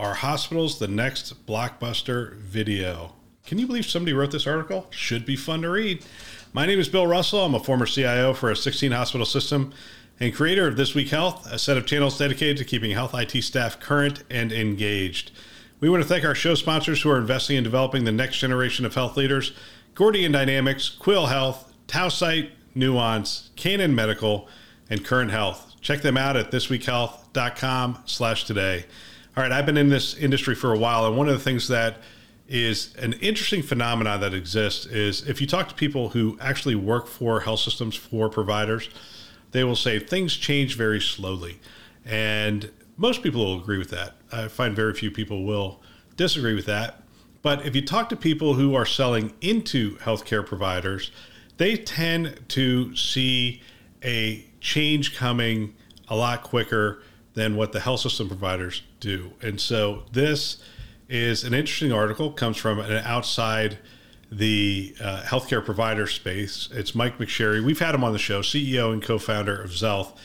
are hospitals the next blockbuster video? Can you believe somebody wrote this article? Should be fun to read. My name is Bill Russell. I'm a former CIO for a 16 hospital system and creator of This Week Health, a set of channels dedicated to keeping health IT staff current and engaged. We want to thank our show sponsors who are investing in developing the next generation of health leaders Gordian Dynamics, Quill Health, Tausight, Nuance, Canon Medical, and Current Health. Check them out at thisweekhealth.com slash today. All right, I've been in this industry for a while, and one of the things that is an interesting phenomenon that exists is if you talk to people who actually work for health systems for providers, they will say things change very slowly. And most people will agree with that. I find very few people will disagree with that. But if you talk to people who are selling into healthcare providers, they tend to see a change coming a lot quicker than what the health system providers do. And so this is an interesting article, comes from an outside the uh, healthcare provider space. It's Mike McSherry. We've had him on the show, CEO and co-founder of Xealth.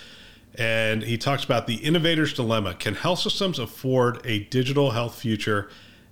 And he talks about the innovator's dilemma. Can health systems afford a digital health future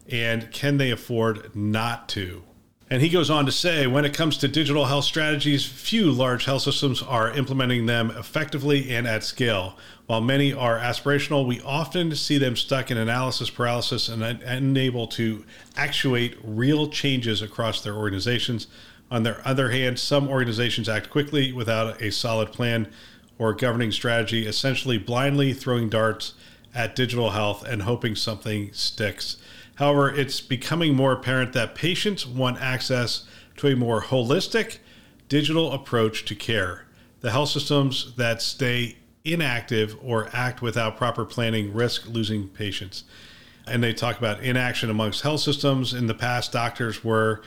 and can they afford not to? And he goes on to say when it comes to digital health strategies, few large health systems are implementing them effectively and at scale. While many are aspirational, we often see them stuck in analysis paralysis and unable to actuate real changes across their organizations. On the other hand, some organizations act quickly without a solid plan or governing strategy, essentially blindly throwing darts at digital health and hoping something sticks. However, it's becoming more apparent that patients want access to a more holistic digital approach to care. The health systems that stay inactive or act without proper planning risk losing patients. And they talk about inaction amongst health systems. In the past, doctors were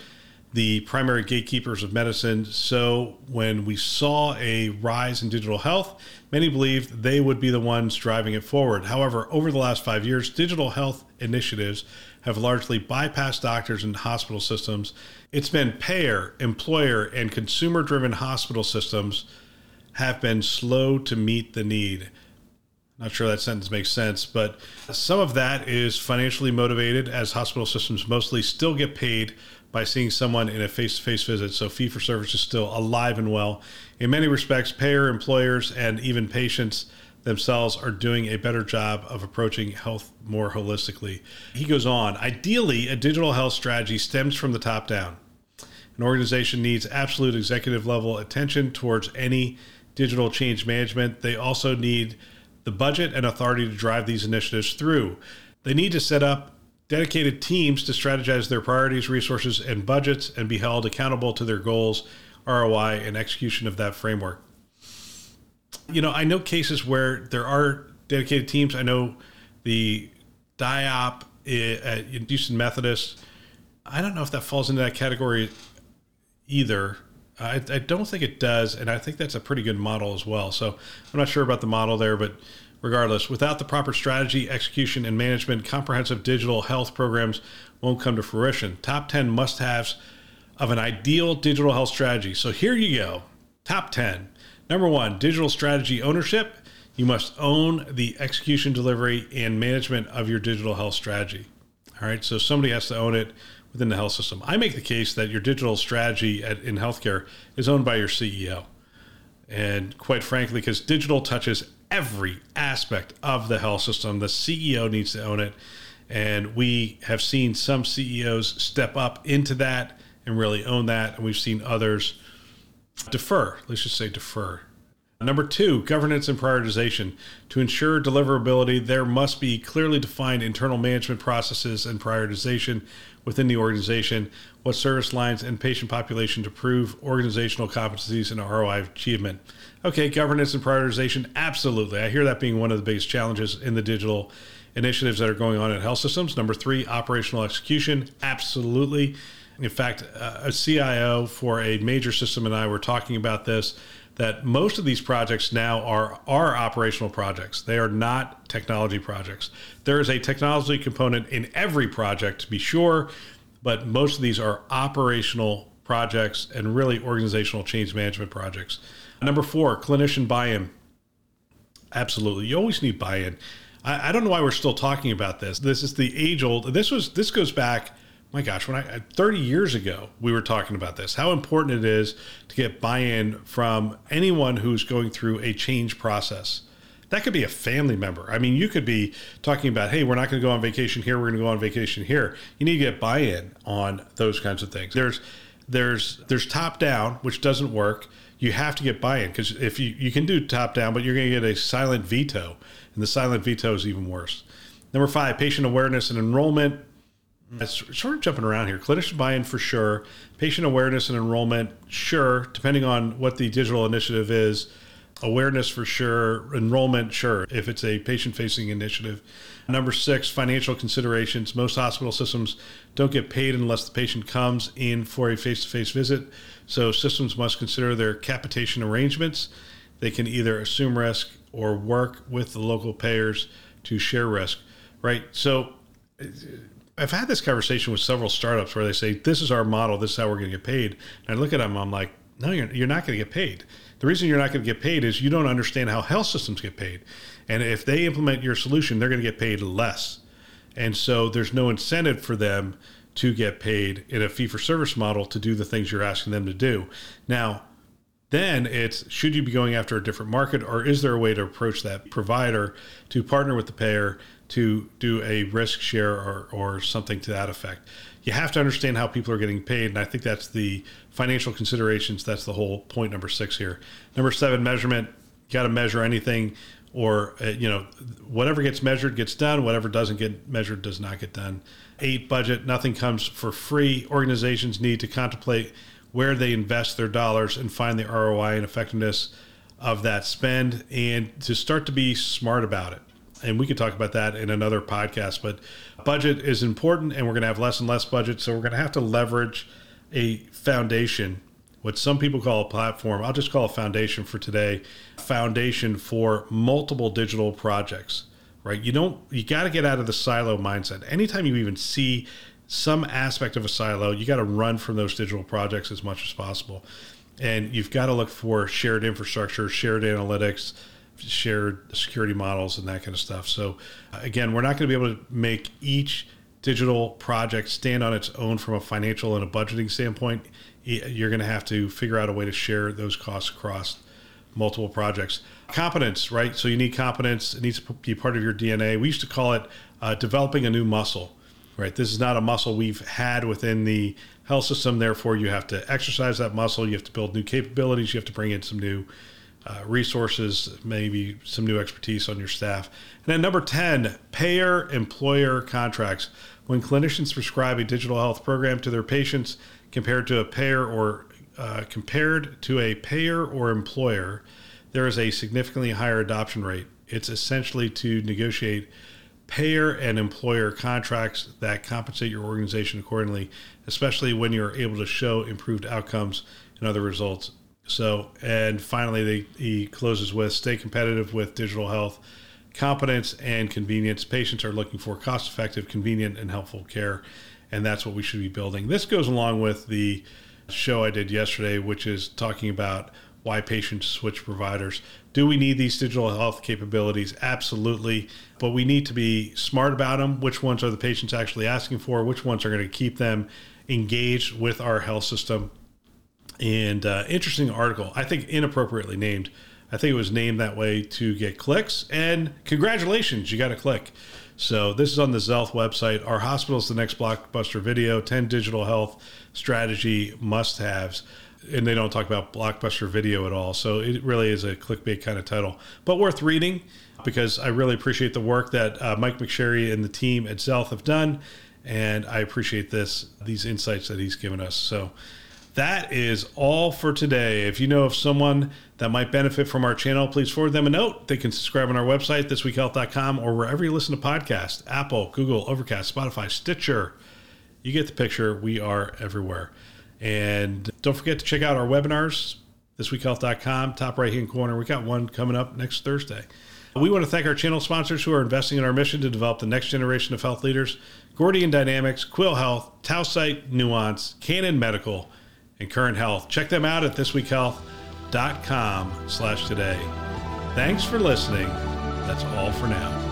the primary gatekeepers of medicine. So when we saw a rise in digital health, many believed they would be the ones driving it forward. However, over the last five years, digital health initiatives have largely bypassed doctors and hospital systems. It's been payer, employer, and consumer driven hospital systems have been slow to meet the need. Not sure that sentence makes sense, but some of that is financially motivated as hospital systems mostly still get paid by seeing someone in a face to face visit. So fee for service is still alive and well. In many respects, payer, employers, and even patients themselves are doing a better job of approaching health more holistically. He goes on Ideally, a digital health strategy stems from the top down. An organization needs absolute executive level attention towards any digital change management. They also need the budget and authority to drive these initiatives through. They need to set up dedicated teams to strategize their priorities, resources, and budgets and be held accountable to their goals, ROI, and execution of that framework. You know, I know cases where there are dedicated teams. I know the DIOP at Houston Methodist. I don't know if that falls into that category either. I, I don't think it does, and I think that's a pretty good model as well. So I'm not sure about the model there, but regardless, without the proper strategy, execution, and management, comprehensive digital health programs won't come to fruition. Top 10 must haves of an ideal digital health strategy. So here you go. Top 10. Number one, digital strategy ownership. You must own the execution, delivery, and management of your digital health strategy. All right, so somebody has to own it within the health system. I make the case that your digital strategy at, in healthcare is owned by your CEO. And quite frankly, because digital touches every aspect of the health system, the CEO needs to own it. And we have seen some CEOs step up into that and really own that. And we've seen others defer. Let's just say defer. Number two, governance and prioritization. To ensure deliverability, there must be clearly defined internal management processes and prioritization within the organization, what service lines and patient population to prove organizational competencies and ROI achievement. Okay, governance and prioritization, absolutely. I hear that being one of the biggest challenges in the digital initiatives that are going on at health systems. Number three, operational execution. Absolutely. In fact, uh, a CIO for a major system and I were talking about this that most of these projects now are are operational projects. They are not technology projects. There is a technology component in every project to be sure, but most of these are operational projects and really organizational change management projects. Number four, clinician buy-in. Absolutely, you always need buy-in. I, I don't know why we're still talking about this. This is the age-old. This was this goes back my gosh, when I uh, 30 years ago we were talking about this, how important it is to get buy-in from anyone who's going through a change process. That could be a family member. I mean, you could be talking about, hey, we're not going to go on vacation here, we're going to go on vacation here. You need to get buy-in on those kinds of things. There's there's there's top down, which doesn't work. You have to get buy-in because if you you can do top down, but you're going to get a silent veto, and the silent veto is even worse. Number five, patient awareness and enrollment. Mm-hmm. It's sort of jumping around here. Clinician buy-in for sure. Patient awareness and enrollment, sure. Depending on what the digital initiative is, awareness for sure. Enrollment, sure. If it's a patient-facing initiative. Number six, financial considerations. Most hospital systems don't get paid unless the patient comes in for a face-to-face visit. So systems must consider their capitation arrangements. They can either assume risk or work with the local payers to share risk. Right. So I've had this conversation with several startups where they say, "This is our model. This is how we're going to get paid." And I look at them, I'm like, "No, you're you're not going to get paid. The reason you're not going to get paid is you don't understand how health systems get paid. And if they implement your solution, they're going to get paid less. And so there's no incentive for them to get paid in a fee for service model to do the things you're asking them to do. Now, then it's should you be going after a different market or is there a way to approach that provider to partner with the payer to do a risk share or, or something to that effect. You have to understand how people are getting paid. And I think that's the financial considerations. That's the whole point number six here. Number seven, measurement. You got to measure anything or, uh, you know, whatever gets measured gets done. Whatever doesn't get measured does not get done. Eight, budget. Nothing comes for free. Organizations need to contemplate where they invest their dollars and find the ROI and effectiveness of that spend and to start to be smart about it and we could talk about that in another podcast. But budget is important, and we're going to have less and less budget, so we're going to have to leverage a foundation, what some people call a platform. I'll just call a foundation for today. Foundation for multiple digital projects. Right? You don't. You got to get out of the silo mindset. Anytime you even see some aspect of a silo, you got to run from those digital projects as much as possible. And you've got to look for shared infrastructure, shared analytics, shared security models and that kind of stuff. So, again, we're not going to be able to make each digital project stand on its own from a financial and a budgeting standpoint. You're going to have to figure out a way to share those costs across multiple projects. Competence, right? So you need competence. It needs to be part of your DNA. We used to call it uh, developing a new muscle, right? This is not a muscle we've had within the health system. Therefore, you have to exercise that muscle. You have to build new capabilities. You have to bring in some new uh, resources, maybe some new expertise on your staff. And then number 10, payer employer contracts. When clinicians prescribe a digital health program to their patients compared to a payer or uh, compared to a payer or employer, there is a significantly higher adoption rate. It's essentially to negotiate payer and employer contracts that compensate your organization accordingly, especially when you're able to show improved outcomes and other results so, and finally, they, he closes with stay competitive with digital health, competence, and convenience. Patients are looking for cost effective, convenient, and helpful care. And that's what we should be building. This goes along with the show I did yesterday, which is talking about why patients switch providers. Do we need these digital health capabilities? Absolutely. But we need to be smart about them. Which ones are the patients actually asking for? Which ones are going to keep them engaged with our health system? and uh, interesting article. I think inappropriately named. I think it was named that way to get clicks. And congratulations, you got a click. So this is on the Xealth website. Our hospital is the next blockbuster video. Ten digital health strategy must-haves. And they don't talk about blockbuster video at all. So it really is a clickbait kind of title, but worth reading because I really appreciate the work that uh, Mike McSherry and the team at Xealth have done, and I appreciate this these insights that he's given us. So that is all for today. If you know of someone that might benefit from our channel, please forward them a note. They can subscribe on our website, thisweekhealth.com, or wherever you listen to podcasts Apple, Google, Overcast, Spotify, Stitcher. You get the picture. We are everywhere. And don't forget to check out our webinars, thisweekhealth.com, top right hand corner. We got one coming up next Thursday. We want to thank our channel sponsors who are investing in our mission to develop the next generation of health leaders Gordian Dynamics, Quill Health, Tausight Nuance, Canon Medical, and Current Health. Check them out at thisweekhealth.com slash today. Thanks for listening. That's all for now.